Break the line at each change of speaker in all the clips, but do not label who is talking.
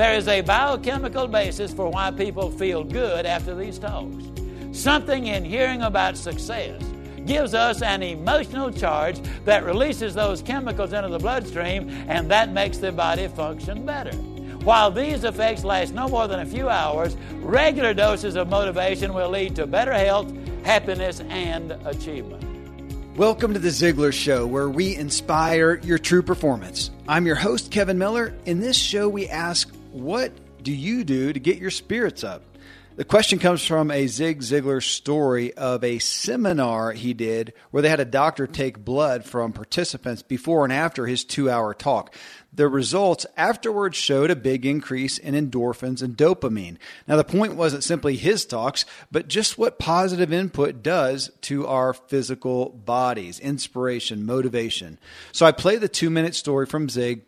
There is a biochemical basis for why people feel good after these talks. Something in hearing about success gives us an emotional charge that releases those chemicals into the bloodstream, and that makes the body function better. While these effects last no more than a few hours, regular doses of motivation will lead to better health, happiness, and achievement.
Welcome to the Ziglar Show, where we inspire your true performance. I'm your host, Kevin Miller. In this show, we ask, What do you do to get your spirits up? The question comes from a Zig Ziglar story of a seminar he did where they had a doctor take blood from participants before and after his two hour talk. The results afterwards showed a big increase in endorphins and dopamine. Now, the point wasn't simply his talks, but just what positive input does to our physical bodies inspiration, motivation. So I play the two minute story from Zig,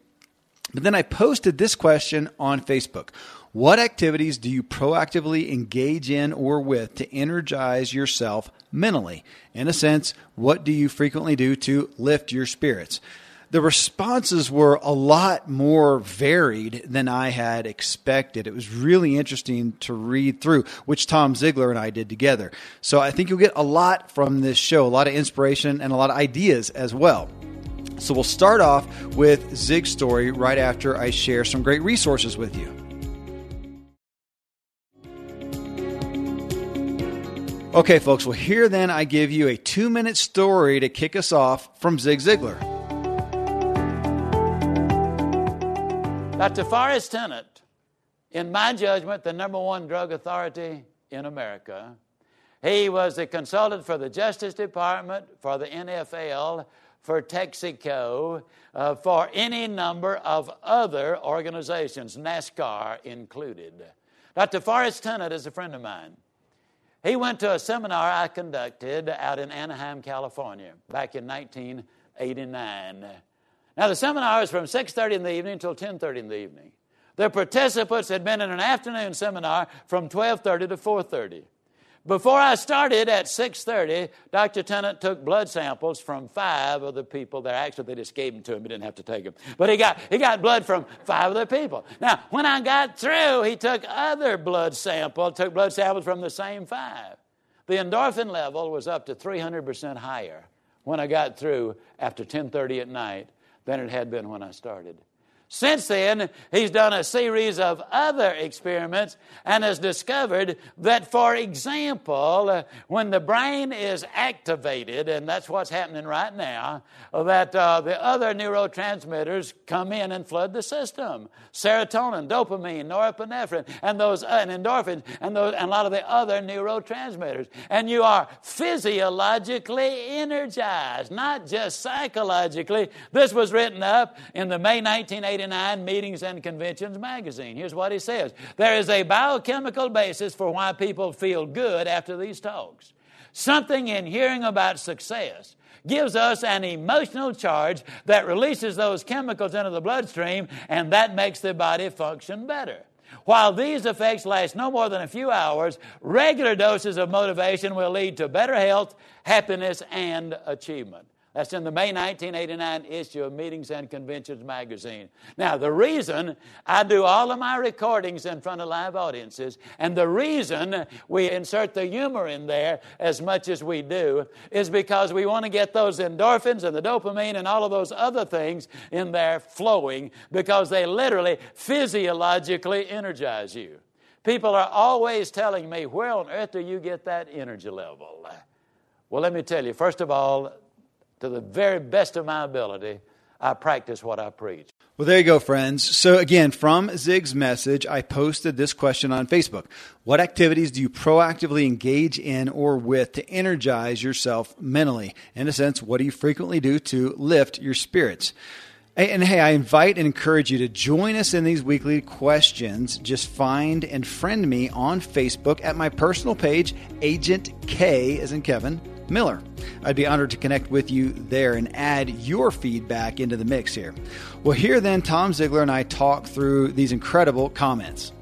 but then I posted this question on Facebook. What activities do you proactively engage in or with to energize yourself mentally? In a sense, what do you frequently do to lift your spirits? The responses were a lot more varied than I had expected. It was really interesting to read through, which Tom Ziglar and I did together. So I think you'll get a lot from this show, a lot of inspiration and a lot of ideas as well. So we'll start off with Zig's story right after I share some great resources with you. Okay, folks, well, here then I give you a two minute story to kick us off from Zig Ziglar.
Dr. Forrest Tennant, in my judgment, the number one drug authority in America. He was the consultant for the Justice Department, for the NFL, for Texaco, uh, for any number of other organizations, NASCAR included. Dr. Forrest Tennant is a friend of mine. He went to a seminar I conducted out in Anaheim, California, back in 1989. Now, the seminar was from 6.30 in the evening until 10.30 in the evening. The participants had been in an afternoon seminar from 12.30 to 4.30. Before I started at 6:30, Dr. Tennant took blood samples from five of the people there. Actually, they just gave them to him. He didn't have to take them. But he got, he got blood from five of the people. Now, when I got through, he took other blood samples, took blood samples from the same five. The endorphin level was up to 300% higher when I got through after 10:30 at night than it had been when I started. Since then, he's done a series of other experiments and has discovered that, for example, when the brain is activated, and that's what's happening right now, that uh, the other neurotransmitters come in and flood the system serotonin, dopamine, norepinephrine, and those uh, and endorphins, and, those, and a lot of the other neurotransmitters. And you are physiologically energized, not just psychologically. This was written up in the May 1980 1989 Meetings and Conventions magazine. Here's what he says There is a biochemical basis for why people feel good after these talks. Something in hearing about success gives us an emotional charge that releases those chemicals into the bloodstream, and that makes the body function better. While these effects last no more than a few hours, regular doses of motivation will lead to better health, happiness, and achievement. That's in the May 1989 issue of Meetings and Conventions magazine. Now, the reason I do all of my recordings in front of live audiences, and the reason we insert the humor in there as much as we do, is because we want to get those endorphins and the dopamine and all of those other things in there flowing because they literally physiologically energize you. People are always telling me, Where on earth do you get that energy level? Well, let me tell you, first of all, to the very best of my ability, I practice what I preach.
Well, there you go, friends. So, again, from Zig's message, I posted this question on Facebook What activities do you proactively engage in or with to energize yourself mentally? In a sense, what do you frequently do to lift your spirits? And hey, I invite and encourage you to join us in these weekly questions. Just find and friend me on Facebook at my personal page, Agent K, as in Kevin Miller. I'd be honored to connect with you there and add your feedback into the mix here. Well, here then, Tom Ziglar and I talk through these incredible comments.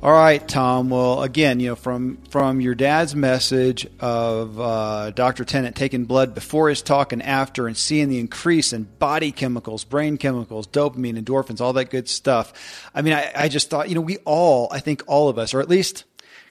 All right, Tom. Well, again, you know, from from your dad's message of uh, Dr. Tennant taking blood before his talk and after, and seeing the increase in body chemicals, brain chemicals, dopamine, endorphins, all that good stuff. I mean, I, I just thought, you know, we all, I think all of us, or at least,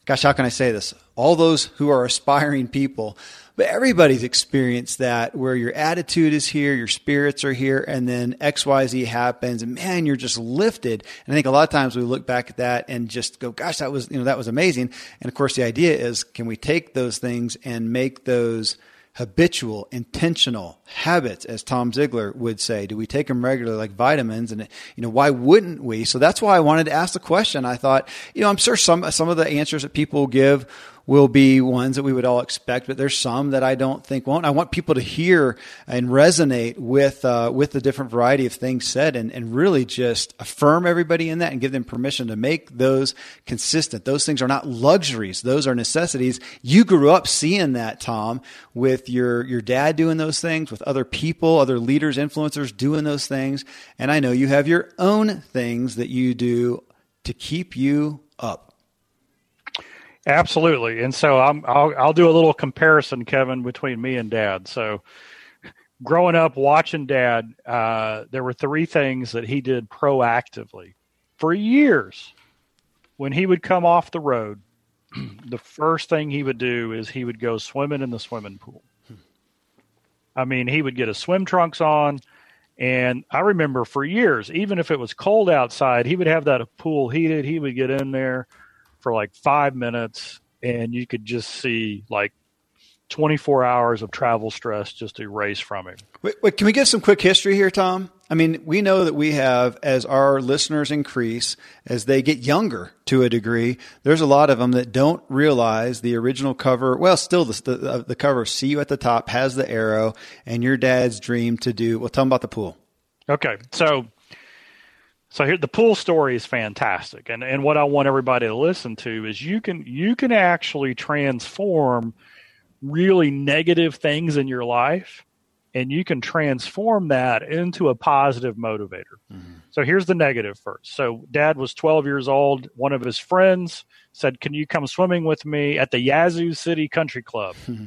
gosh, how can I say this? All those who are aspiring people but everybody's experienced that where your attitude is here, your spirits are here, and then XYZ happens, and man, you're just lifted. And I think a lot of times we look back at that and just go, gosh, that was, you know, that was amazing. And of course, the idea is can we take those things and make those habitual, intentional habits, as Tom Ziglar would say? Do we take them regularly like vitamins? And, you know, why wouldn't we? So that's why I wanted to ask the question. I thought, you know, I'm sure some, some of the answers that people give will be ones that we would all expect, but there's some that I don't think won't. I want people to hear and resonate with uh, with the different variety of things said, and, and really just affirm everybody in that and give them permission to make those consistent. Those things are not luxuries; those are necessities. You grew up seeing that, Tom, with your your dad doing those things, with other people, other leaders, influencers doing those things, and I know you have your own things that you do to keep you up.
Absolutely. And so I'm, I'll, I'll do a little comparison, Kevin, between me and dad. So growing up watching dad, uh, there were three things that he did proactively for years. When he would come off the road, the first thing he would do is he would go swimming in the swimming pool. I mean, he would get his swim trunks on. And I remember for years, even if it was cold outside, he would have that pool heated. He would get in there for like five minutes, and you could just see like 24 hours of travel stress just erase from him.
Wait, wait, can we get some quick history here, Tom? I mean, we know that we have, as our listeners increase, as they get younger to a degree, there's a lot of them that don't realize the original cover. Well, still, the, the, uh, the cover, see you at the top, has the arrow, and your dad's dream to do. Well, tell them about the pool.
Okay. So so here the pool story is fantastic. And and what I want everybody to listen to is you can you can actually transform really negative things in your life and you can transform that into a positive motivator. Mm-hmm. So here's the negative first. So dad was 12 years old. One of his friends said, "Can you come swimming with me at the Yazoo City Country Club?" Mm-hmm.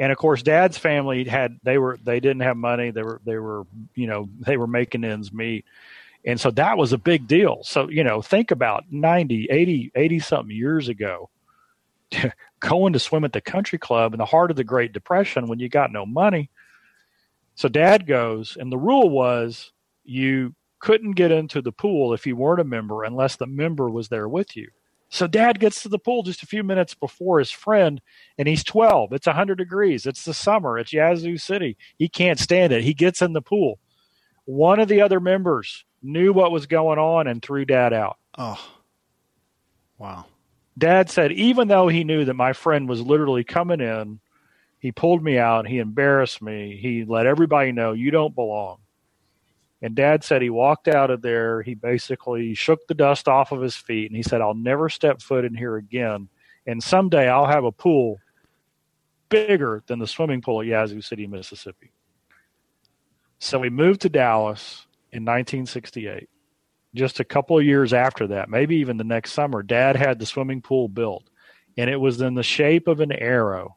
And of course, dad's family had they were they didn't have money. They were they were you know they were making ends meet. And so that was a big deal. So, you know, think about 90, 80, 80 something years ago, going to swim at the country club in the heart of the Great Depression when you got no money. So dad goes, and the rule was you couldn't get into the pool if you weren't a member unless the member was there with you. So dad gets to the pool just a few minutes before his friend, and he's 12. It's 100 degrees. It's the summer. It's Yazoo City. He can't stand it. He gets in the pool. One of the other members knew what was going on and threw dad out.
Oh, wow.
Dad said, even though he knew that my friend was literally coming in, he pulled me out. He embarrassed me. He let everybody know you don't belong. And dad said he walked out of there. He basically shook the dust off of his feet and he said, I'll never step foot in here again. And someday I'll have a pool bigger than the swimming pool at Yazoo City, Mississippi. So we moved to Dallas in 1968. Just a couple of years after that, maybe even the next summer, dad had the swimming pool built and it was in the shape of an arrow.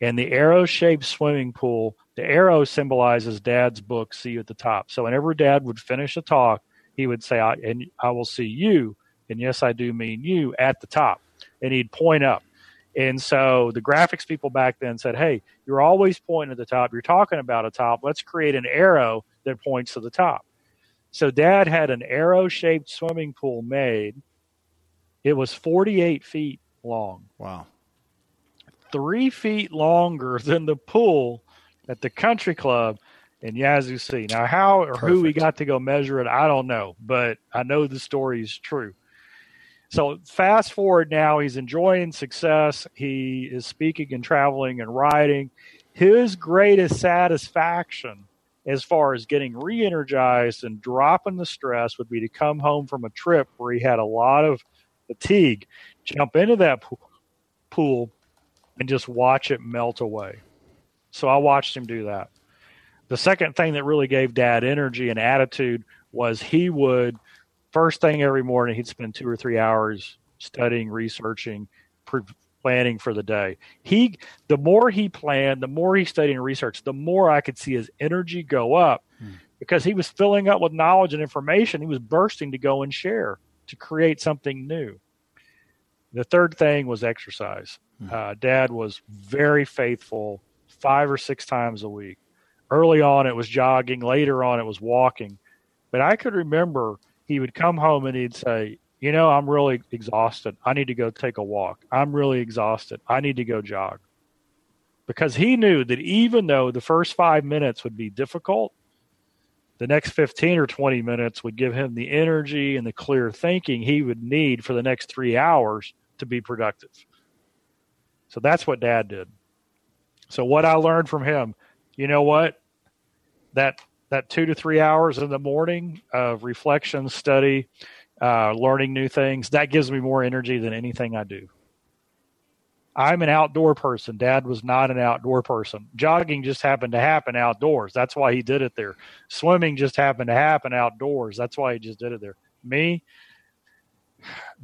And the arrow shaped swimming pool, the arrow symbolizes dad's book, See You at the Top. So whenever dad would finish a talk, he would say, I, and I will see you, and yes, I do mean you, at the top. And he'd point up. And so the graphics people back then said, Hey, you're always pointing at the top. You're talking about a top. Let's create an arrow that points to the top. So dad had an arrow shaped swimming pool made. It was 48 feet long.
Wow.
Three feet longer than the pool at the country club in Yazoo City. Now, how or Perfect. who we got to go measure it, I don't know, but I know the story is true. So, fast forward now, he's enjoying success. He is speaking and traveling and writing. His greatest satisfaction as far as getting re-energized and dropping the stress would be to come home from a trip where he had a lot of fatigue, jump into that pool and just watch it melt away. So I watched him do that. The second thing that really gave dad energy and attitude was he would first thing every morning, he'd spend two or three hours studying, researching, pre- planning for the day. He, the more he planned, the more he studied and researched, the more I could see his energy go up hmm. because he was filling up with knowledge and information. He was bursting to go and share to create something new. The third thing was exercise. Hmm. Uh, Dad was very faithful, five or six times a week. Early on, it was jogging. Later on, it was walking. But I could remember he would come home and he'd say, you know, I'm really exhausted. I need to go take a walk. I'm really exhausted. I need to go jog. Because he knew that even though the first five minutes would be difficult, the next 15 or 20 minutes would give him the energy and the clear thinking he would need for the next three hours to be productive. So that's what dad did. So what I learned from him, you know what? That that two to three hours in the morning of reflection, study, uh, learning new things. That gives me more energy than anything I do. I'm an outdoor person. Dad was not an outdoor person. Jogging just happened to happen outdoors. That's why he did it there. Swimming just happened to happen outdoors. That's why he just did it there. Me,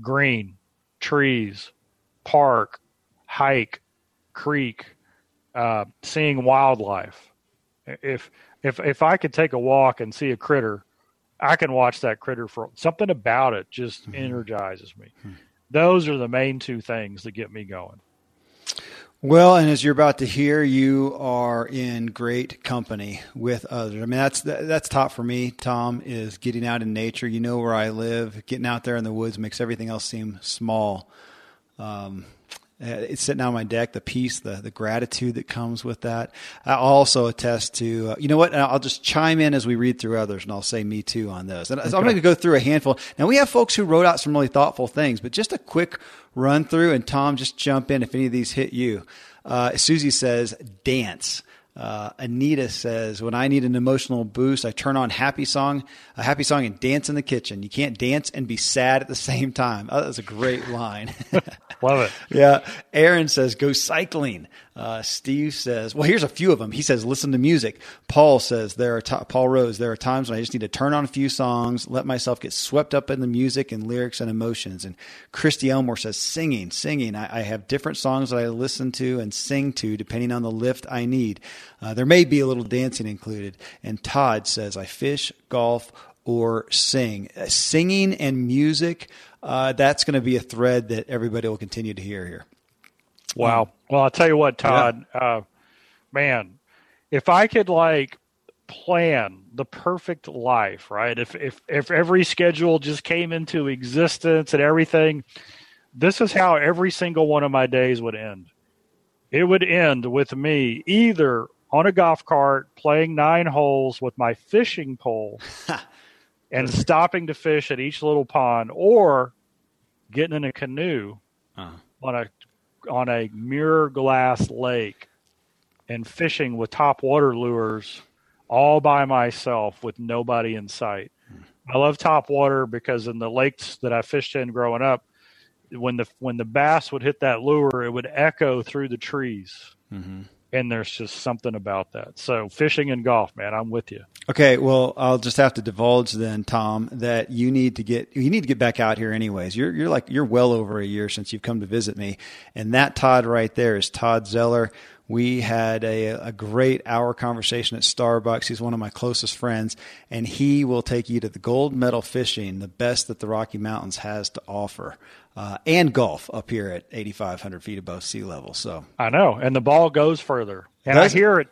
green, trees, park, hike, creek, uh, seeing wildlife. If if if I could take a walk and see a critter, I can watch that critter for something about it just mm-hmm. energizes me. Mm-hmm. Those are the main two things that get me going.
Well, and as you're about to hear, you are in great company with others. I mean, that's that's top for me. Tom is getting out in nature. You know where I live. Getting out there in the woods makes everything else seem small. Um, it's sitting on my deck, the peace, the, the gratitude that comes with that. I also attest to, uh, you know what? I'll just chime in as we read through others and I'll say me too on those. And okay. I'm going to go through a handful. Now we have folks who wrote out some really thoughtful things, but just a quick run through and Tom, just jump in if any of these hit you. Uh, Susie says dance. Uh, Anita says, when I need an emotional boost, I turn on happy song, a happy song and dance in the kitchen. You can't dance and be sad at the same time. Oh, that's a great line.
Love it.
Yeah. Aaron says, go cycling. Uh, Steve says, well, here's a few of them. He says, listen to music. Paul says, there are, t- Paul Rose, there are times when I just need to turn on a few songs, let myself get swept up in the music and lyrics and emotions. And Christy Elmore says, singing, singing. I, I have different songs that I listen to and sing to depending on the lift I need. Uh, there may be a little dancing included. And Todd says, I fish, golf, or sing. Uh, singing and music, uh, that's going to be a thread that everybody will continue to hear here.
Wow. Well, I'll tell you what, Todd, yeah. uh, man, if I could like plan the perfect life, right? If, if, if every schedule just came into existence and everything, this is how every single one of my days would end. It would end with me either on a golf cart playing nine holes with my fishing pole and stopping to fish at each little pond or getting in a canoe uh-huh. on a on a mirror glass lake and fishing with top water lures all by myself with nobody in sight. I love top water because in the lakes that I fished in growing up, when the when the bass would hit that lure, it would echo through the trees. Mm-hmm and there's just something about that. So fishing and golf, man, I'm with you.
Okay, well, I'll just have to divulge then, Tom, that you need to get you need to get back out here anyways. You're you're like you're well over a year since you've come to visit me, and that Todd right there is Todd Zeller. We had a, a great hour conversation at Starbucks. He's one of my closest friends, and he will take you to the gold medal fishing, the best that the Rocky Mountains has to offer uh, and golf up here at 8,500 feet above sea level. So
I know, and the ball goes further. And Does I hear it?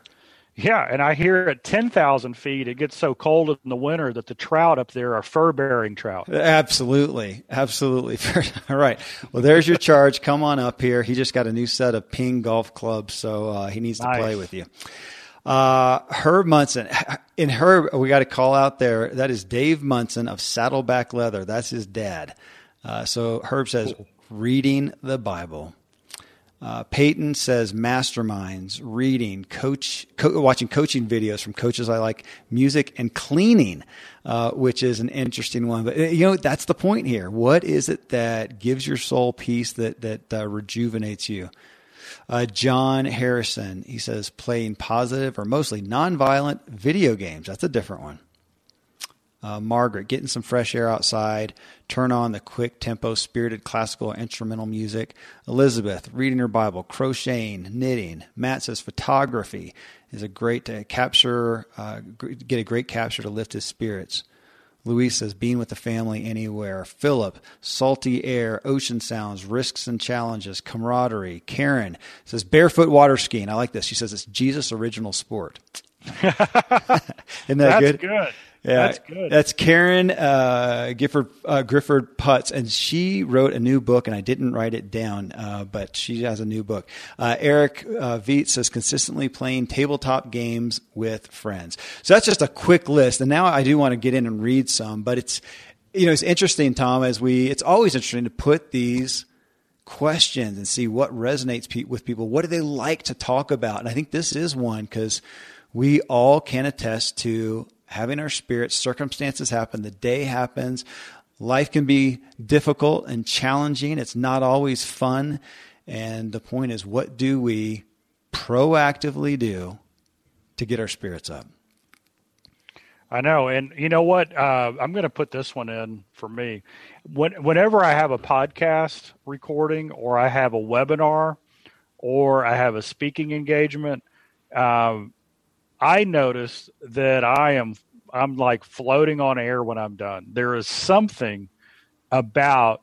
Yeah, and I hear at 10,000 feet, it gets so cold in the winter that the trout up there are fur bearing trout.
Absolutely, absolutely. All right. Well, there's your charge. Come on up here. He just got a new set of ping golf clubs, so uh, he needs to nice. play with you. Uh, Herb Munson. In Herb, we got a call out there. That is Dave Munson of Saddleback Leather. That's his dad. Uh, so Herb says reading the Bible. Uh, Peyton says masterminds, reading, coach, co- watching coaching videos from coaches I like, music and cleaning, uh, which is an interesting one. But you know that's the point here. What is it that gives your soul peace that that uh, rejuvenates you? Uh, John Harrison, he says playing positive or mostly nonviolent video games. That's a different one. Uh, Margaret, getting some fresh air outside, turn on the quick tempo, spirited classical instrumental music. Elizabeth, reading her Bible, crocheting, knitting. Matt says photography is a great to capture, uh, get a great capture to lift his spirits. Luis says, being with the family anywhere. Philip, salty air, ocean sounds, risks and challenges, camaraderie. Karen says, barefoot water skiing. I like this. She says, it's Jesus' original sport. Isn't that
That's
good?
good.
Yeah,
That's good.
That's Karen uh, Gifford uh, Grifford Putz, and she wrote a new book, and I didn't write it down, uh, but she has a new book. Uh, Eric uh, Viet says consistently playing tabletop games with friends. So that's just a quick list, and now I do want to get in and read some, but it's you know it's interesting, Tom, as we it's always interesting to put these questions and see what resonates pe- with people. What do they like to talk about? And I think this is one because we all can attest to having our spirits, circumstances happen, the day happens. Life can be difficult and challenging. It's not always fun. And the point is, what do we proactively do to get our spirits up?
I know, and you know what? Uh, I'm going to put this one in for me. When, whenever I have a podcast recording, or I have a webinar, or I have a speaking engagement, um, I notice that I am I'm like floating on air when I'm done. There is something about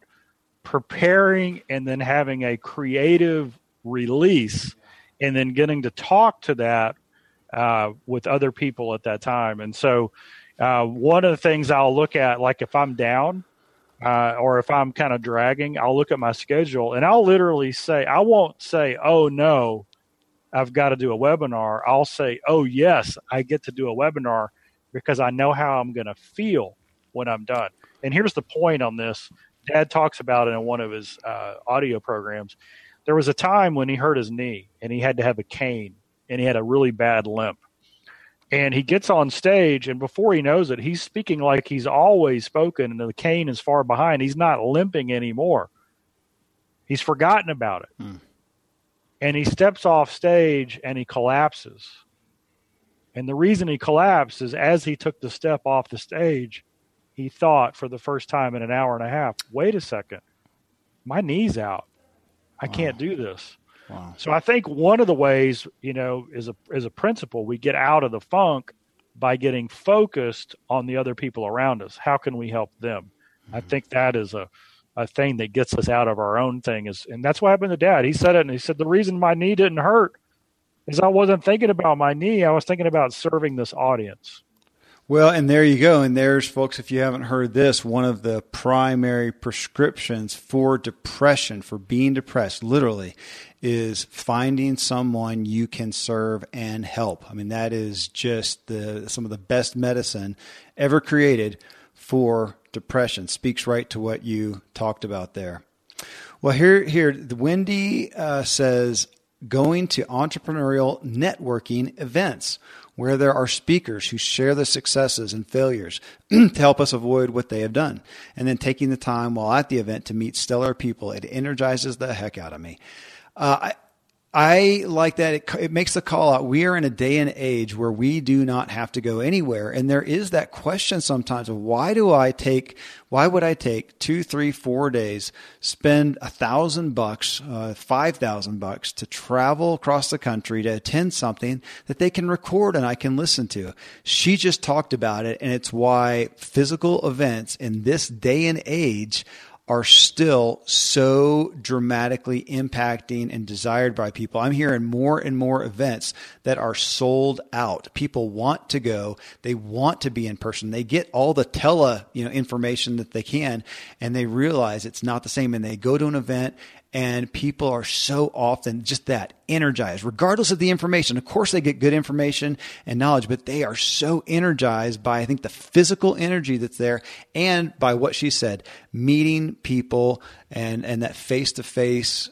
preparing and then having a creative release and then getting to talk to that uh, with other people at that time. And so, uh, one of the things I'll look at, like if I'm down uh, or if I'm kind of dragging, I'll look at my schedule and I'll literally say, I won't say, oh no, I've got to do a webinar. I'll say, oh yes, I get to do a webinar because I know how I'm going to feel when I'm done. And here's the point on this Dad talks about it in one of his uh, audio programs. There was a time when he hurt his knee and he had to have a cane and he had a really bad limp. And he gets on stage, and before he knows it, he's speaking like he's always spoken, and the cane is far behind. He's not limping anymore. He's forgotten about it. Hmm. And he steps off stage and he collapses and the reason he collapsed is as he took the step off the stage, he thought for the first time in an hour and a half, wait a second, my knee's out. I wow. can't do this. Wow. So I think one of the ways, you know, is a is a principle we get out of the funk by getting focused on the other people around us. How can we help them? Mm-hmm. I think that is a a thing that gets us out of our own thing is and that's what happened to dad. He said it and he said the reason my knee didn't hurt is I wasn't thinking about my knee. I was thinking about serving this audience.
Well, and there you go. And there's, folks, if you haven't heard this, one of the primary prescriptions for depression, for being depressed, literally, is finding someone you can serve and help. I mean, that is just the some of the best medicine ever created for depression. Speaks right to what you talked about there. Well, here, here, Wendy uh, says, going to entrepreneurial networking events where there are speakers who share the successes and failures to help us avoid what they have done. And then taking the time while at the event to meet stellar people. It energizes the heck out of me. Uh, I, I like that. It, it, makes the call out. We are in a day and age where we do not have to go anywhere. And there is that question sometimes of why do I take, why would I take two, three, four days, spend a thousand bucks, uh, five thousand bucks to travel across the country to attend something that they can record and I can listen to? She just talked about it. And it's why physical events in this day and age are still so dramatically impacting and desired by people. I'm hearing more and more events that are sold out. People want to go. They want to be in person. They get all the tele, you know, information that they can and they realize it's not the same and they go to an event and people are so often just that energized, regardless of the information. Of course, they get good information and knowledge, but they are so energized by, I think, the physical energy that's there and by what she said, meeting people and, and that face to face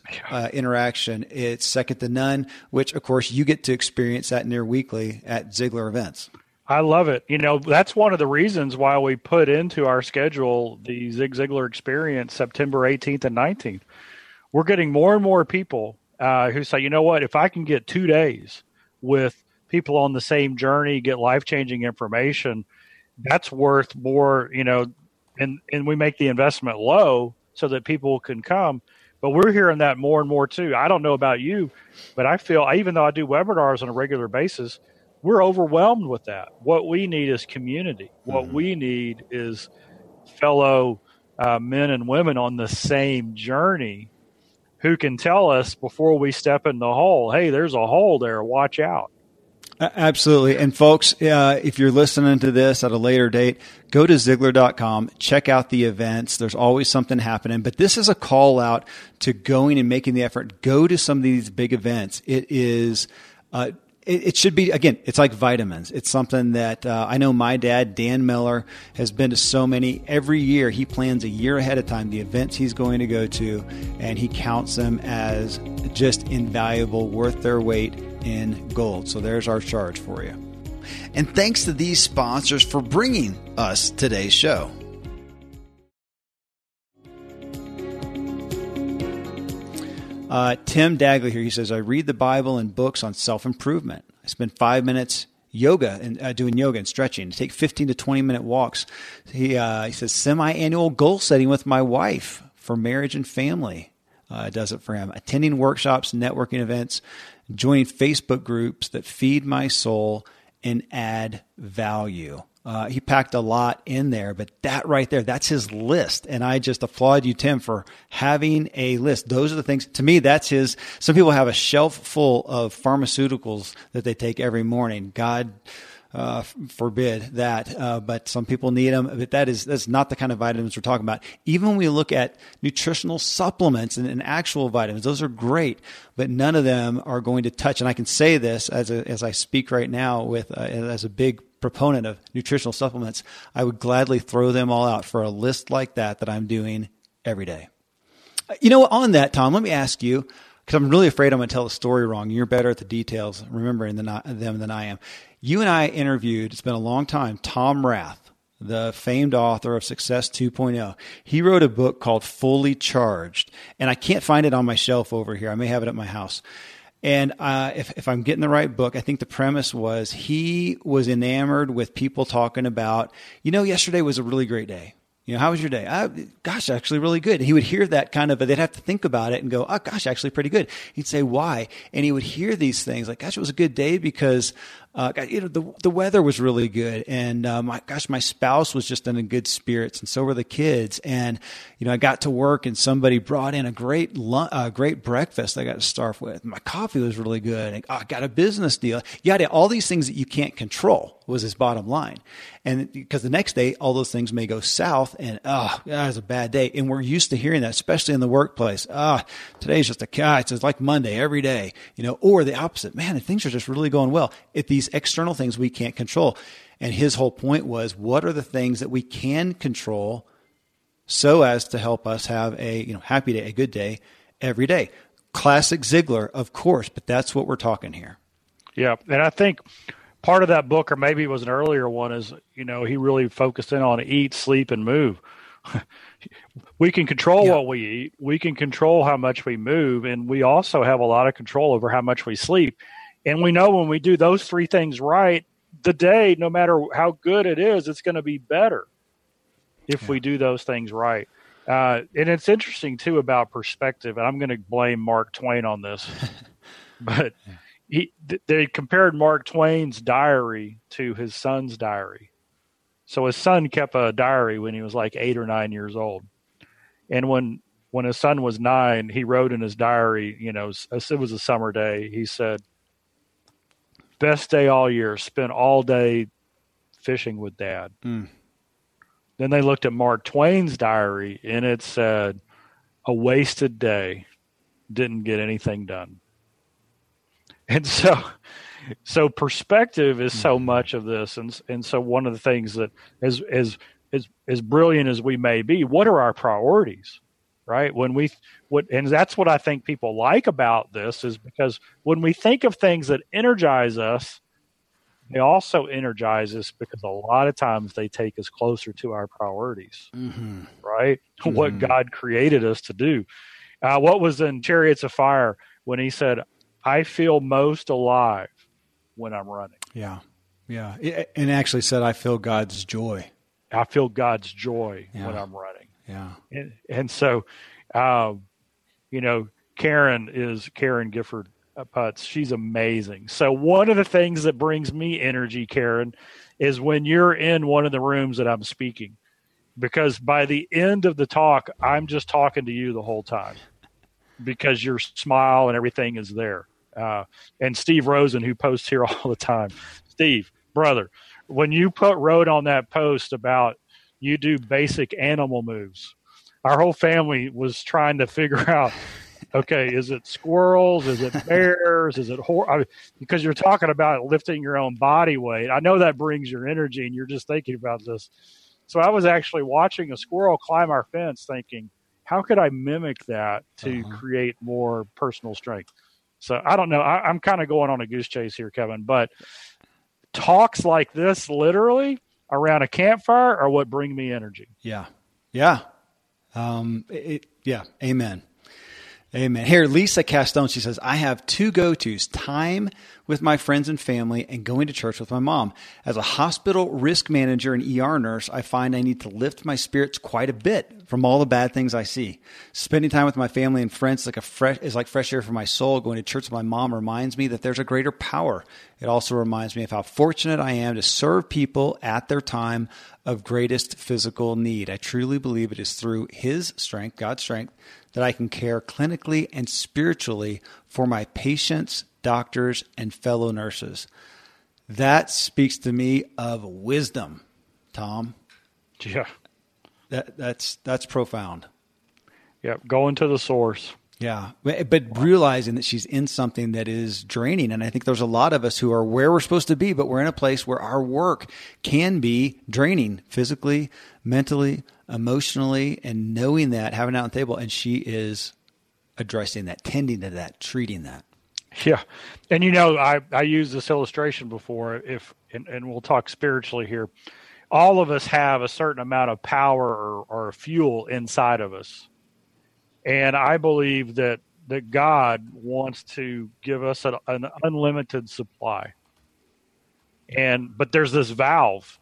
interaction. It's second to none, which, of course, you get to experience that near weekly at Ziglar events.
I love it. You know, that's one of the reasons why we put into our schedule the Zig Ziglar experience September 18th and 19th we're getting more and more people uh, who say, you know what, if I can get two days with people on the same journey, get life changing information, that's worth more, you know, and and we make the investment low so that people can come. But we're hearing that more and more too. I don't know about you, but I feel even though I do webinars on a regular basis, we're overwhelmed with that. What we need is community. What mm-hmm. we need is fellow uh, men and women on the same journey who can tell us before we step in the hole, hey, there's a hole there, watch out.
Absolutely. And folks, uh, if you're listening to this at a later date, go to Ziglar.com, check out the events. There's always something happening, but this is a call out to going and making the effort. Go to some of these big events. It is, uh, it, it, should be again. It's like vitamins. It's something that uh, I know. My dad, Dan Miller, has been to so many. Every year, he plans a year ahead of time the events he's going to go to, and he counts them as just invaluable, worth their weight in gold. So there's our charge for you. And thanks to these sponsors for bringing us today's show. Uh, Tim Dagley here. He says, I read the Bible and books on self improvement. I spend five minutes yoga and uh, doing yoga and stretching. I take 15 to 20 minute walks. He, uh, he says, semi annual goal setting with my wife for marriage and family. Uh, does it for him. Attending workshops, networking events, joining Facebook groups that feed my soul and add value. Uh, he packed a lot in there, but that right there, that's his list. And I just applaud you, Tim, for having a list. Those are the things, to me, that's his. Some people have a shelf full of pharmaceuticals that they take every morning. God, uh, forbid that, uh, but some people need them. But that is that's not the kind of vitamins we're talking about. Even when we look at nutritional supplements and, and, actual vitamins, those are great, but none of them are going to touch. And I can say this as a, as I speak right now with uh, as a big proponent of nutritional supplements, I would gladly throw them all out for a list like that that I'm doing every day. You know, on that, Tom, let me ask you, because I'm really afraid I'm going to tell the story wrong. You're better at the details, remembering them than I am. You and I interviewed, it's been a long time, Tom Rath, the famed author of Success 2.0. He wrote a book called Fully Charged, and I can't find it on my shelf over here. I may have it at my house. And uh, if, if I'm getting the right book, I think the premise was he was enamored with people talking about, you know, yesterday was a really great day. You know, how was your day? Uh, gosh, actually really good. He would hear that kind of, they'd have to think about it and go, oh, gosh, actually pretty good. He'd say, why? And he would hear these things like, gosh, it was a good day because uh, you know, the the weather was really good, and uh, my gosh, my spouse was just in a good spirits, and so were the kids. And you know, I got to work, and somebody brought in a great uh, great breakfast. I got to start with. My coffee was really good. And, I got a business deal. Got all these things that you can't control was his bottom line. And because the next day, all those things may go south, and oh, that was a bad day. And we're used to hearing that, especially in the workplace. Ah, oh, today's just a cat. It's like Monday every day, you know, or the opposite. Man, things are just really going well. If these these external things we can't control. And his whole point was what are the things that we can control so as to help us have a you know happy day, a good day every day. Classic Ziglar, of course, but that's what we're talking here.
Yeah, and I think part of that book, or maybe it was an earlier one, is you know he really focused in on eat, sleep, and move. we can control yeah. what we eat. We can control how much we move, and we also have a lot of control over how much we sleep. And we know when we do those three things right, the day, no matter how good it is, it's going to be better if yeah. we do those things right. Uh, and it's interesting too about perspective. And I'm going to blame Mark Twain on this, but he they compared Mark Twain's diary to his son's diary. So his son kept a diary when he was like eight or nine years old, and when when his son was nine, he wrote in his diary, you know, it was a summer day. He said, best day all year. Spent all day fishing with dad. Mm. Then they looked at Mark Twain's diary and it said, a wasted day. Didn't get anything done. And so, so perspective is so hmm. much of this. And, and so one of the things that as, as, as, as brilliant as we may be, what are our priorities? Right when we what and that's what i think people like about this is because when we think of things that energize us they also energize us because a lot of times they take us closer to our priorities mm-hmm. right mm-hmm. what god created us to do uh, what was in chariots of fire when he said i feel most alive when i'm running
yeah Yeah. And actually said, I feel God's joy.
I feel God's joy
Yeah.
when I'm running.
Yeah.
And, and so, um, you know, Karen is Karen Gifford uh, Putz. She's amazing. So one of the things that brings me energy, Karen, is when you're in one of the rooms that I'm speaking, because by the end of the talk, I'm just talking to you the whole time, because your smile and everything is there. Uh, and Steve Rosen, who posts here all the time, Steve, brother, when you put wrote on that post about you do basic animal moves, our whole family was trying to figure out okay is it squirrels? Is it bears? Is it horse I mean, because you're talking about lifting your own body weight. I know that brings your energy and you're just thinking about this. So i was actually watching a squirrel climb our fence thinking how could i mimic that to
Uh-huh.
create more personal strength? So i don't know. I, i'm kind of going on a goose chase here kevin but talks like this literally around a campfire are what bring me energy
Yeah. Yeah. Um, it, yeah. Amen. Amen. Here, Lisa Castone, she says, I have two go tos time with my friends and family and going to church with my mom. As a hospital risk manager and ER nurse, I find I need to lift my spirits quite a bit from all the bad things I see. Spending time with my family and friends is like fresh, is like fresh air for my soul. Going to church with my mom reminds me that there's a greater power. It also reminds me of how fortunate I am to serve people at their time of greatest physical need. I truly believe it is through His strength, God's strength, that I can care clinically and spiritually for my patients, doctors, and fellow nurses. That speaks to me of wisdom, Tom.
yeah
That that's that's profound.
Yep, going to the source.
Yeah, but realizing that she's in something that is draining, and I think there's a lot of us who are where we're supposed to be, but we're in a place where our work can be draining physically, mentally, emotionally, and knowing that, having it out on the table, and she is addressing that, tending to that, treating that.
Yeah, and you know, I I used this illustration before. If and, and we'll talk spiritually here. All of us have a certain amount of power or, or fuel inside of us, and I believe that that God wants to give us an, an unlimited supply. And but there's this valve,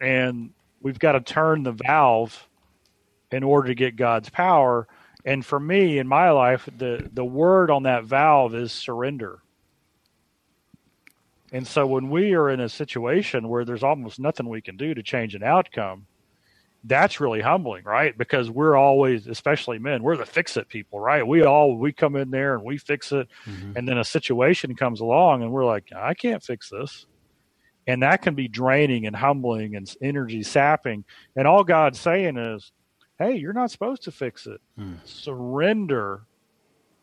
and we've got to turn the valve in order to get God's power. And for me in my life, the the word on that valve is surrender. And so when we are in a situation where there's almost nothing we can do to change an outcome, that's really humbling, right? Because we're always, especially men, we're the fix it people, right? We all we come in there and we fix it, mm-hmm. and then a situation comes along and we're like, I can't fix this. And that can be draining and humbling and energy sapping. And all God's saying is, hey, you're not supposed to fix it. Hmm. Surrender,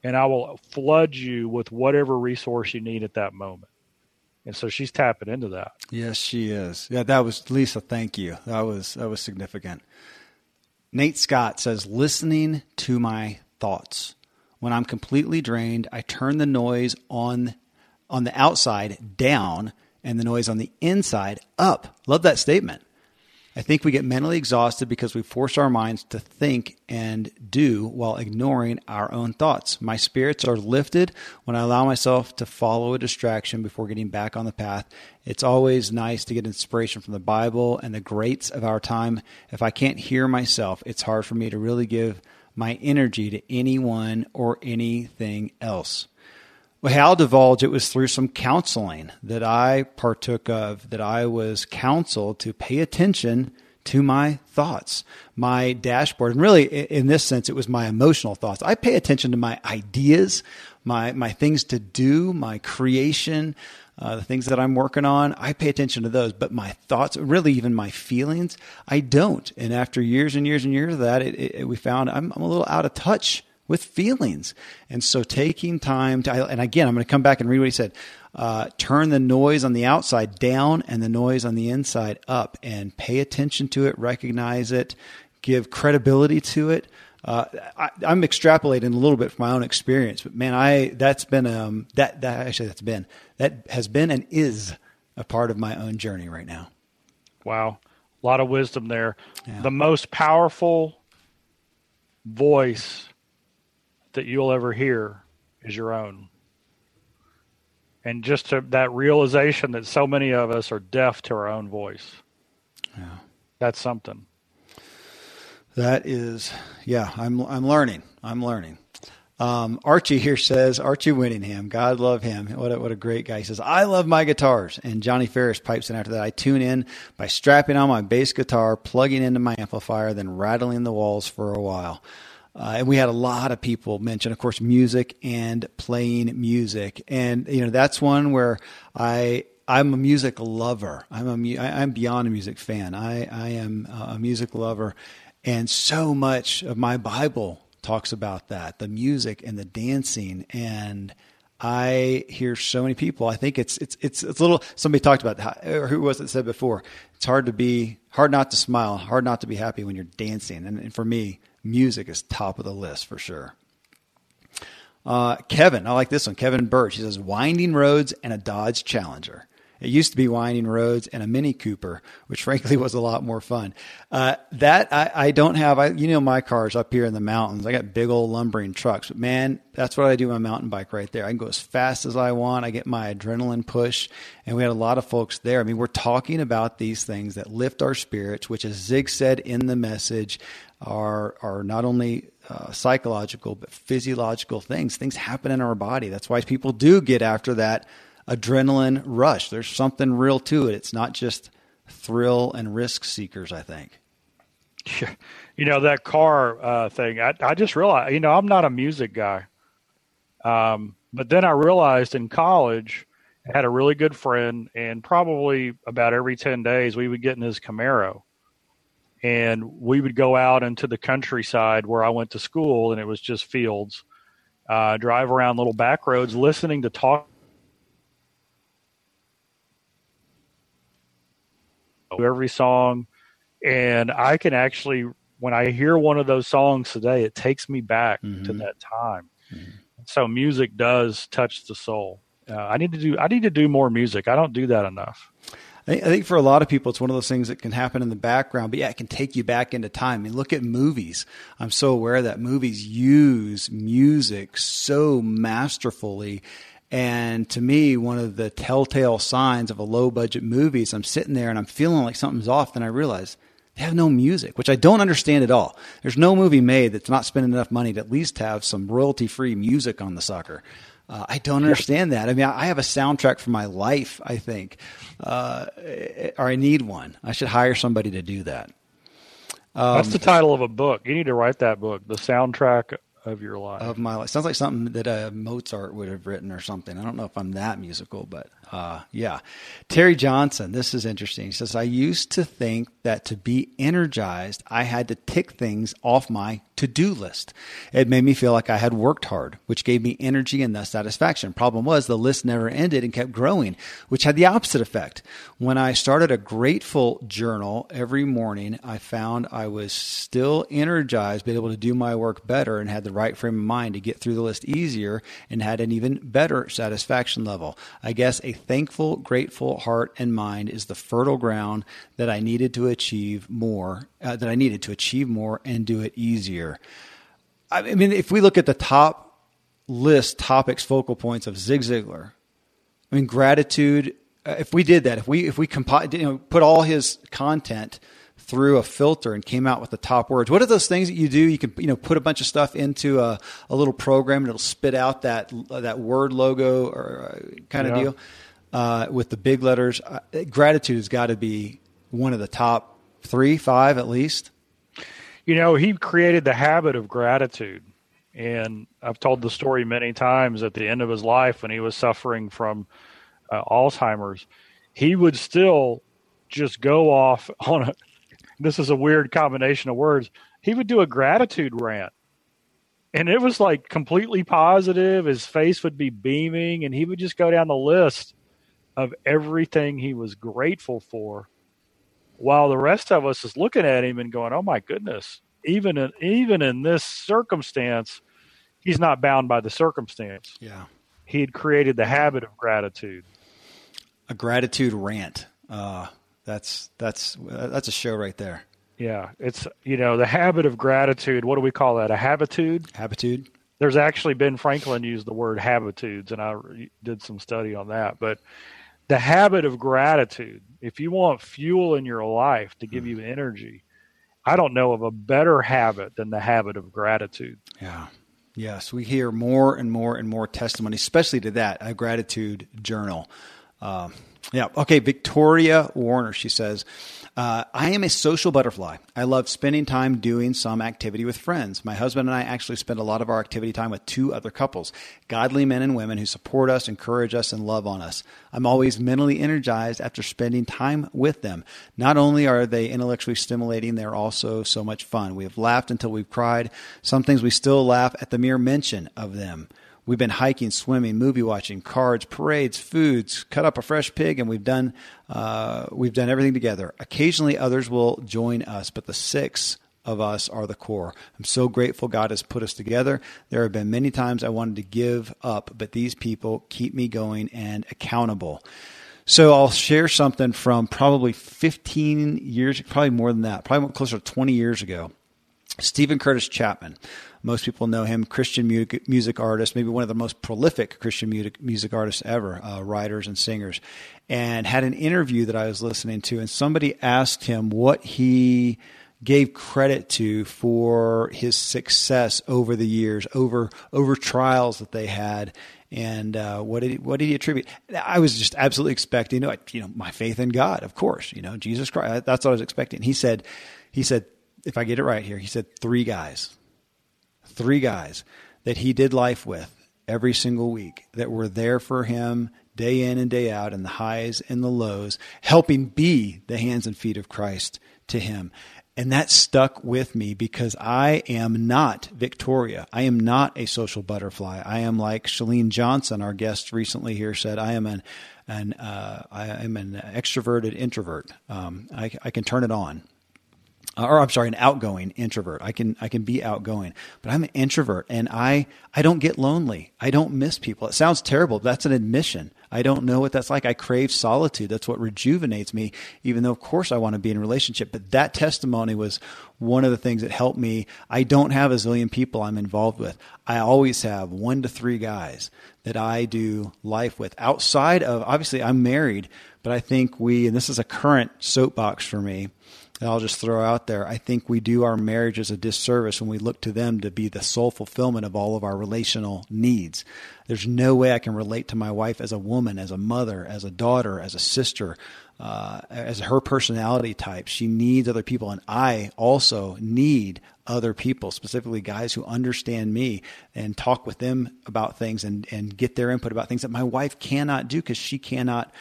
and I will flood you with whatever resource you need at that moment. And so she's tapping into that.
Yes, she is. Yeah, that was Lisa. Thank you. That was that was significant. Nate Scott says, listening to my thoughts. When I'm completely drained, I turn the noise on on the outside down and the noise on the inside up. Love that statement. I think we get mentally exhausted because we force our minds to think and do while ignoring our own thoughts. My spirits are lifted when I allow myself to follow a distraction before getting back on the path. It's always nice to get inspiration from the Bible and the greats of our time. If I can't hear myself, it's hard for me to really give my energy to anyone or anything else. Well, I'll divulge it was through some counseling that I partook of, that I was counseled to pay attention to my thoughts, my dashboard. And really, in this sense, it was my emotional thoughts. I pay attention to my ideas, my, my things to do, my creation, uh, the things that I'm working on. I pay attention to those, but my thoughts, really even my feelings, I don't. And after years and years and years of that, it, it, we found I'm, I'm a little out of touch with feelings. And so taking time to, and again, I'm going to come back and read what he said. Uh, turn the noise on the outside down and the noise on the inside up and pay attention to it, recognize it, give credibility to it. Uh, I, I'm extrapolating a little bit from my own experience, but man, I, that's been, um, that, that actually that's been, that has been and is a part of my own journey right now.
Wow. A lot of wisdom there.
Yeah.
The most powerful voice that you'll ever hear is your own. and just to, that realization that so many of us are deaf to our own voice. Yeah. That's something.
That is, yeah, I'm, I'm learning. I'm learning. Um, Archie here says, Archie Winningham, God love him. What a, what a great guy. He says, I love my guitars. And Johnny Ferris pipes in after that. I tune in by strapping on my bass guitar, plugging into my amplifier, then rattling the walls for a while. Uh, and we had a lot of people mention, of course, music and playing music. And, you know, that's one where I, I'm a music lover. I'm a, I'm beyond a music fan. I, I am a music lover. And so much of my Bible talks about that the music and the dancing and I hear so many people. I think it's it's it's it's a little. Somebody talked about how, or who was it said before? It's hard to be hard not to smile, hard not to be happy when you're dancing. And, and for me, music is top of the list for sure. Uh, Kevin, I like this one. Kevin Birch. He says winding roads and a Dodge Challenger. It used to be winding roads and a Mini Cooper, which frankly was a lot more fun. Uh, that I, I, don't have. I you know my cars up here in the mountains. I got big old lumbering trucks, but man, that's what I do my mountain bike right there. I can go as fast as I want. I get my adrenaline push, and we had a lot of folks there. I mean, we're talking about these things that lift our spirits, which, as Zig said in the message, are are not only uh, psychological but physiological things. Things happen in our body. That's why people do get after that adrenaline rush. There's something real to it. It's not just thrill and risk seekers, I think. Yeah.
You know, that car uh, thing, I, I just realized, you know, I'm not a music guy. Um, but then I realized in college, I had a really good friend, and probably about every 10 days, we would get in his Camaro. And we would go out into the countryside where I went to school, and it was just fields. Uh, drive around little back roads, listening to talk every song. And I can actually, when I hear one of those songs today, it takes me back mm-hmm. to that time. Mm-hmm. So music does touch the soul. Uh, I need to do. I need to do more music. I don't do that enough.
I think for a lot of people, it's one of those things that can happen in the background, but yeah, it can take you back into time. I mean, look at movies. I'm so aware that movies use music so masterfully and to me, one of the telltale signs of a low budget movie is I'm sitting there and I'm feeling like something's off. Then I realize they have no music, which I don't understand at all. There's no movie made that's not spending enough money to at least have some royalty free music on the sucker. Uh, I don't understand that. I mean, I have a soundtrack for my life, I think, uh, or I need one. I should hire somebody to do that.
Um, That's the title of a book. You need to write that book, The Soundtrack of your life.
Of my life. Sounds like something that uh, Mozart would have written or something. I don't know if I'm that musical, but uh, yeah. Terry Johnson, this is interesting. He says, I used to think that to be energized, I had to tick things off my to do list. It made me feel like I had worked hard, which gave me energy and thus satisfaction. Problem was, the list never ended and kept growing, which had the opposite effect. When I started a grateful journal every morning, I found I was still energized, but able to do my work better and had the right frame of mind to get through the list easier and had an even better satisfaction level. I guess a thankful, grateful heart and mind is the fertile ground that I needed to achieve more, uh, that I needed to achieve more and do it easier. I mean, if we look at the top list topics, focal points of Zig Ziglar, I mean, gratitude. Uh, if we did that, if we if we compile, you know, put all his content through a filter and came out with the top words. What are those things that you do? You can you know put a bunch of stuff into a, a little program and it'll spit out that that word logo or uh, kind of deal uh, with the big letters. Uh, gratitude has got to be one of the top three, five at least.
You know, he created the habit of gratitude. And I've told the story many times at the end of his life when he was suffering from uh, Alzheimer's, he would still just go off on a, this is a weird combination of words. He would do a gratitude rant. And it was like completely positive. His face would be beaming, and he would just go down the list of everything he was grateful for, while the rest of us is looking at him and going, "Oh my goodness!" Even in even in this circumstance, he's not bound by the circumstance.
Yeah,
he had created the habit of gratitude.
A gratitude rant. Uh, that's that's that's a show right there.
Yeah, it's you know the habit of gratitude. What do we call that? A habitude.
Habitude.
there's actually Ben Franklin used the word habitudes, and I did some study on that. But the habit of gratitude, if you want fuel in your life to give hmm. you energy, I don't know of a better habit than the habit of gratitude.
Yeah. Yes, we hear more and more and more testimony, especially to that, a gratitude journal. Uh, yeah. Okay. Victoria Warner, she says, uh, I am a social butterfly. I love spending time doing some activity with friends. My husband and I actually spend a lot of our activity time with two other couples, godly men and women who support us, encourage us, and love on us. I'm always mentally energized after spending time with them. Not only are they intellectually stimulating, they're also so much fun. We have laughed until we've cried. Some things we still laugh at the mere mention of them. We've been hiking, swimming, movie watching, cards, parades, foods, cut up a fresh pig, and we've done uh, we've done everything together. Occasionally, others will join us, but the six of us are the core. I'm so grateful God has put us together. There have been many times I wanted to give up, but these people keep me going and accountable. So I'll share something from probably 15 years, probably more than that, probably closer to 20 years ago. Steven Curtis Chapman. Most people know him, Christian music, music artist, maybe one of the most prolific Christian music, music artists ever, uh, writers and singers, and had an interview that I was listening to, and somebody asked him what he gave credit to for his success over the years, over over trials that they had, and uh, what did he, what did he attribute? I was just absolutely expecting, you know, my faith in God, of course, you know, Jesus Christ. That's what I was expecting. He said, he said, if I get it right here, he said three guys three guys that he did life with every single week that were there for him day in and day out in the highs and the lows, helping be the hands and feet of Christ to him. And that stuck with me because I am not Victoria. I am not a social butterfly. I am like Chalene Johnson, our guest recently here said, I am an, an uh, I am an extroverted introvert. Um, I, I can turn it on or I'm sorry, an outgoing introvert. I can I can be outgoing, but I'm an introvert, and I I don't get lonely. I don't miss people. It sounds terrible. But that's an admission. I don't know what that's like. I crave solitude. That's what rejuvenates me. Even though, of course, I want to be in a relationship. But that testimony was one of the things that helped me. I don't have a zillion people I'm involved with. I always have one to three guys that I do life with. Outside of obviously, I'm married, but I think we and this is a current soapbox for me that I'll just throw out there. I think we do our marriages a disservice when we look to them to be the sole fulfillment of all of our relational needs. There's no way I can relate to my wife as a woman, as a mother, as a daughter, as a sister, uh, as her personality type. She needs other people, and I also need other people, specifically guys who understand me and talk with them about things and, and get their input about things that my wife cannot do because she cannot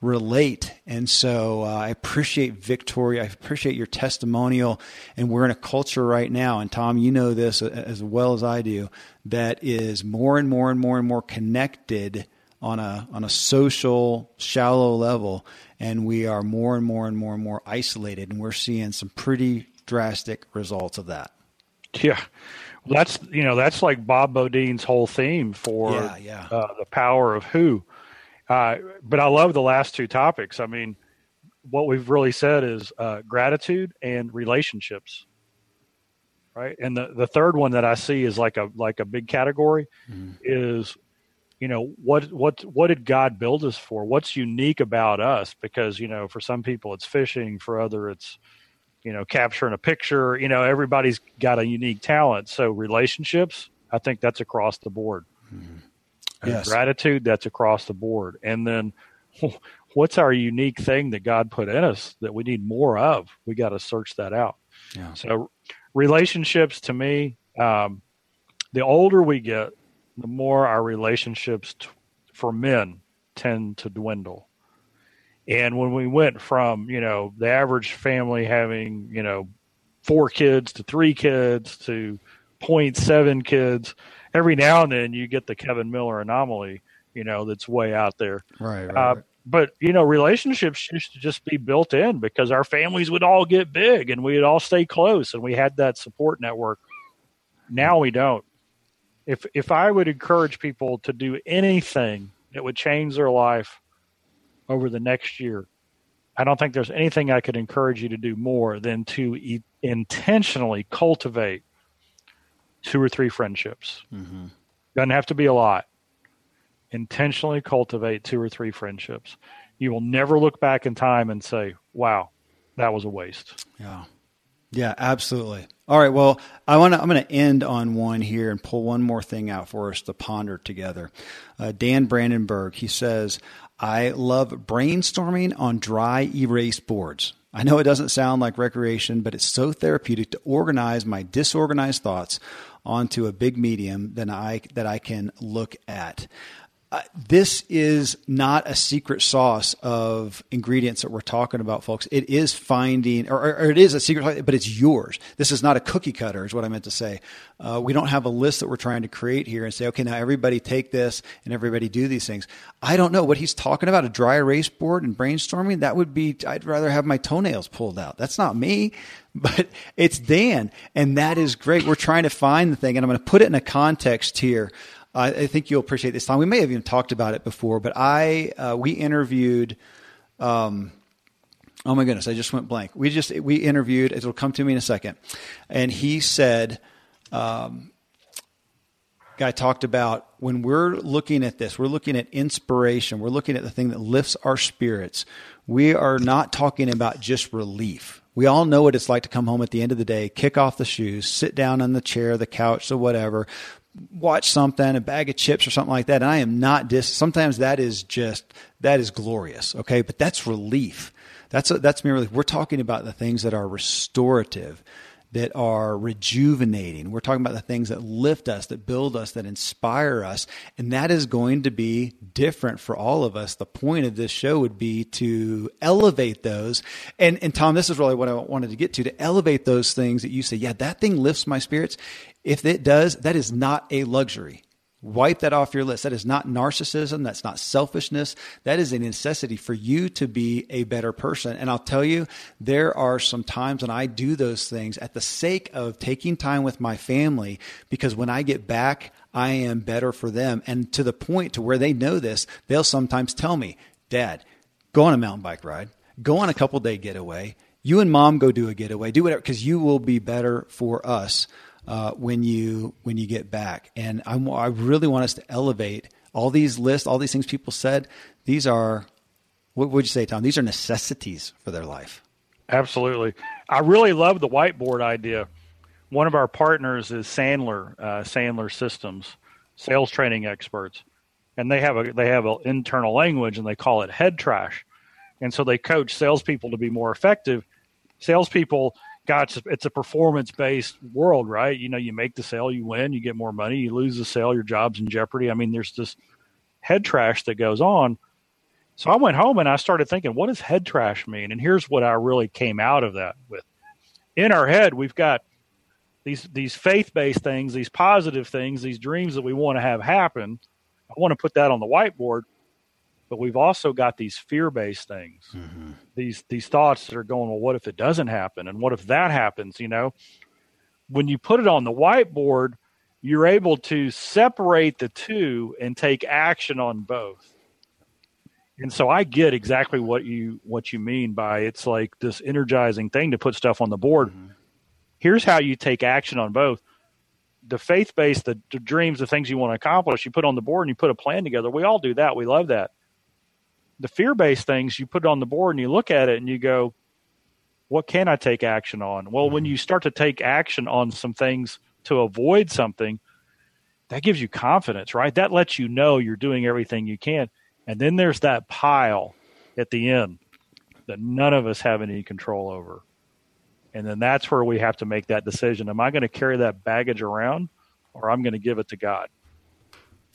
relate. And so uh, I appreciate Victoria. I appreciate your testimonial. And we're in a culture right now, and Tom, you know this as well as I do, that is more and more and more and more connected on a on a social shallow level and we are more and more and more and more isolated and we're seeing some pretty drastic results of that
yeah that's you know that's like Bob Beaudine's whole theme for yeah, yeah. Uh, the power of who uh, but I love the last two topics. I mean, what we've really said is uh, gratitude and relationships, right? And the, the third one that I see is like a like a big category mm. is, you know, what what what did God build us for? What's unique about us? Because you know, for some people it's fishing, for other it's you know capturing a picture. You know, everybody's got a unique talent. So relationships, I think that's across the board. Mm. Yes. Gratitude, that's across the board. And then what's our unique thing that God put in us that we need more of? We got to search that out. Yeah. So, relationships to me, um, the older we get, the more our relationships t- for men tend to dwindle. And when we went from, you know, the average family having, you know, four kids to three kids to 0.7 kids, every now and then you get the Kevin Miller anomaly, you know, that's way out there.
Right. right, uh, right.
But you know, relationships used to just be built in because our families would all get big and we'd all stay close and we had that support network. Now we don't. If if I would encourage people to do anything that would change their life over the next year, I don't think there's anything I could encourage you to do more than to e- intentionally cultivate two or three friendships. Mm-hmm. Doesn't have to be a lot. Intentionally cultivate two or three friendships. You will never look back in time and say, wow, that was a waste.
Yeah. Yeah, absolutely. All right. Well, I want to. I'm going to end on one here and pull one more thing out for us to ponder together. Uh, Dan Brandenburg. He says, "I love brainstorming on dry erase boards. I know it doesn't sound like recreation, but it's so therapeutic to organize my disorganized thoughts onto a big medium that I that I can look at." Uh, this is not a secret sauce of ingredients that we're talking about, folks. It is finding, or, or it is a secret, but it's yours. This is not a cookie cutter, is what I meant to say. Uh, we don't have a list that we're trying to create here and say, okay, now everybody take this and everybody do these things. I don't know what he's talking about. A dry erase board and brainstorming. That would be. I'd rather have my toenails pulled out. That's not me, but it's Dan, and that is great. We're trying to find the thing, and I'm going to put it in a context here. I think you'll appreciate this time. We may have even talked about it before, but I uh, we interviewed. Um, oh my goodness, I just went blank. We just we interviewed. It'll come to me in a second, and he said. Um, guy talked about when we're looking at this, we're looking at inspiration, we're looking at the thing that lifts our spirits. We are not talking about just relief. We all know what it's like to come home at the end of the day, kick off the shoes, sit down on the chair, the couch, or whatever, watch something, a bag of chips or something like that. And I am not dis. Sometimes that is just that is glorious. Okay, but that's relief. That's a, that's merely we're talking about the things that are restorative, that are rejuvenating. We're talking about the things that lift us, that build us, that inspire us, and that is going to be different for all of us. The point of this show would be to elevate those. And and Tom, this is really what I wanted to get to to elevate those things that you say, yeah, that thing lifts my spirits. If it does, that is not a luxury. Wipe that off your list. That is not narcissism. That's not selfishness. That is a necessity for you to be a better person. And I'll tell you, there are some times when I do those things at the sake of taking time with my family because when I get back, I am better for them. And to the point to where they know this, they'll sometimes tell me, Dad, go on a mountain bike ride, go on a couple day getaway. You and mom go do a getaway, do whatever, because you will be better for us uh, when you when you get back. And I'm, I really want us to elevate all these lists, all these things people said. These are what would you say, Tom? These are necessities for their life.
Absolutely. I really love the whiteboard idea. One of our partners is Sandler, uh, Sandler Systems, sales training experts, and they have a they have an internal language and they call it head trash, and so they coach salespeople to be more effective. Salespeople gosh, it's a performance based world, right? You know, you make the sale, you win, you get more money, you lose the sale, your job's in jeopardy. I mean, there's this head trash that goes on. So I went home and I started thinking, what does head trash mean? And here's what I really came out of that with. In our head, we've got these these faith based things, these positive things, these dreams that we want to have happen. I want to put that on the whiteboard but we've also got these fear-based things. Mm-hmm. these these thoughts that are going well what if it doesn't happen? And what if that happens you know? When you put it on the whiteboard you're able to separate the two and take action on both. And so i get exactly what you what you mean by it's like this energizing thing to put stuff on the board. Mm-hmm. here's how you take action on both. The faith based the, the dreams the things you want to accomplish you put on the board and you put a plan together. We all do that. We love that the fear based things you put it on the board and you look at it and you go, what can I take action on? Well, when mm-hmm. you start to take action on some things to avoid something, that gives you confidence, right? That lets you know you're doing everything you can. And then there's that pile at the end that none of us have any control over. And then that's where we have to make that decision. Am I going to carry that baggage around or I'm going to give it to God?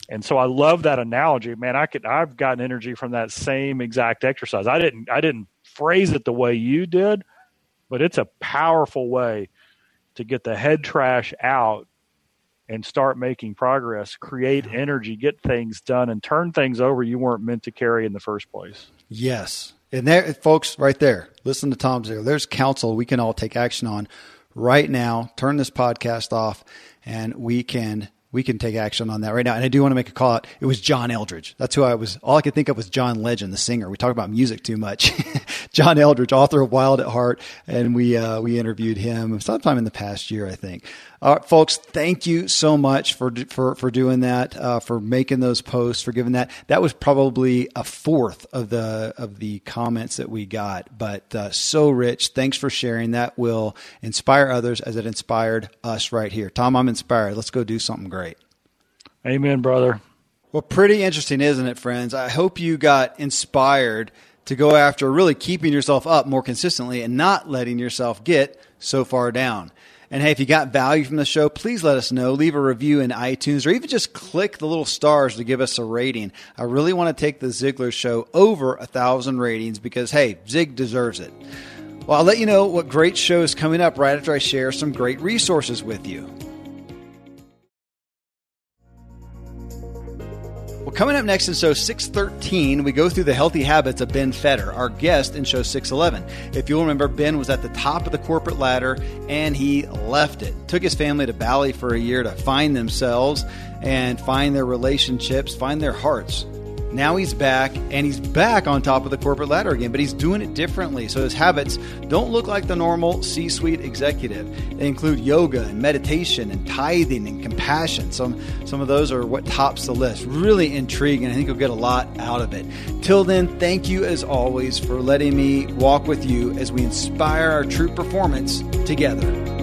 And so I love that analogy, man. I could I've gotten energy from that same exact exercise. I didn't I didn't phrase it the way you did, but it's a powerful way to get the head trash out and start making progress, create energy, get things done and turn things over you weren't meant to carry in the first place.
Yes. And there folks right there, listen to Tom's there. There's counsel we can all take action on right now. Turn this podcast off and we can we can take action on that right now. And I do want to make a call out. It was John Eldredge. That's who I was. All I could think of was John Legend, the singer. We talk about music too much. John Eldredge, author of Wild at Heart, and we uh, we interviewed him sometime in the past year, I think. All right, folks, thank you so much for for for doing that, uh, for making those posts, for giving that. That was probably a fourth of the of the comments that we got, but uh, so rich. Thanks for sharing. That will inspire others as it inspired us right here. Tom, I'm inspired. Let's go do something great.
Amen, brother.
Well, pretty interesting, isn't it, friends? I hope you got inspired to go after really keeping yourself up more consistently and not letting yourself get so far down. And hey, if you got value from the show, please let us know. Leave a review in iTunes or even just click the little stars to give us a rating. I really want to take the Ziglar show over a thousand ratings because, hey, Zig deserves it. Well, I'll let you know what great show is coming up right after I share some great resources with you. Well, coming up next in show 613, we go through the healthy habits of Ben Feder, our guest in show 611. If you'll remember, Ben was at the top of the corporate ladder and he left it. Took his family to Bali for a year to find themselves and find their relationships, find their hearts. Now he's back, and he's back on top of the corporate ladder again, but he's doing it differently. So his habits don't look like the normal C suite executive. They include yoga and meditation and tithing and compassion. Some, some of those are what tops the list. Really intriguing. I think you'll get a lot out of it. Till then, thank you as always for letting me walk with you as we inspire our true performance together.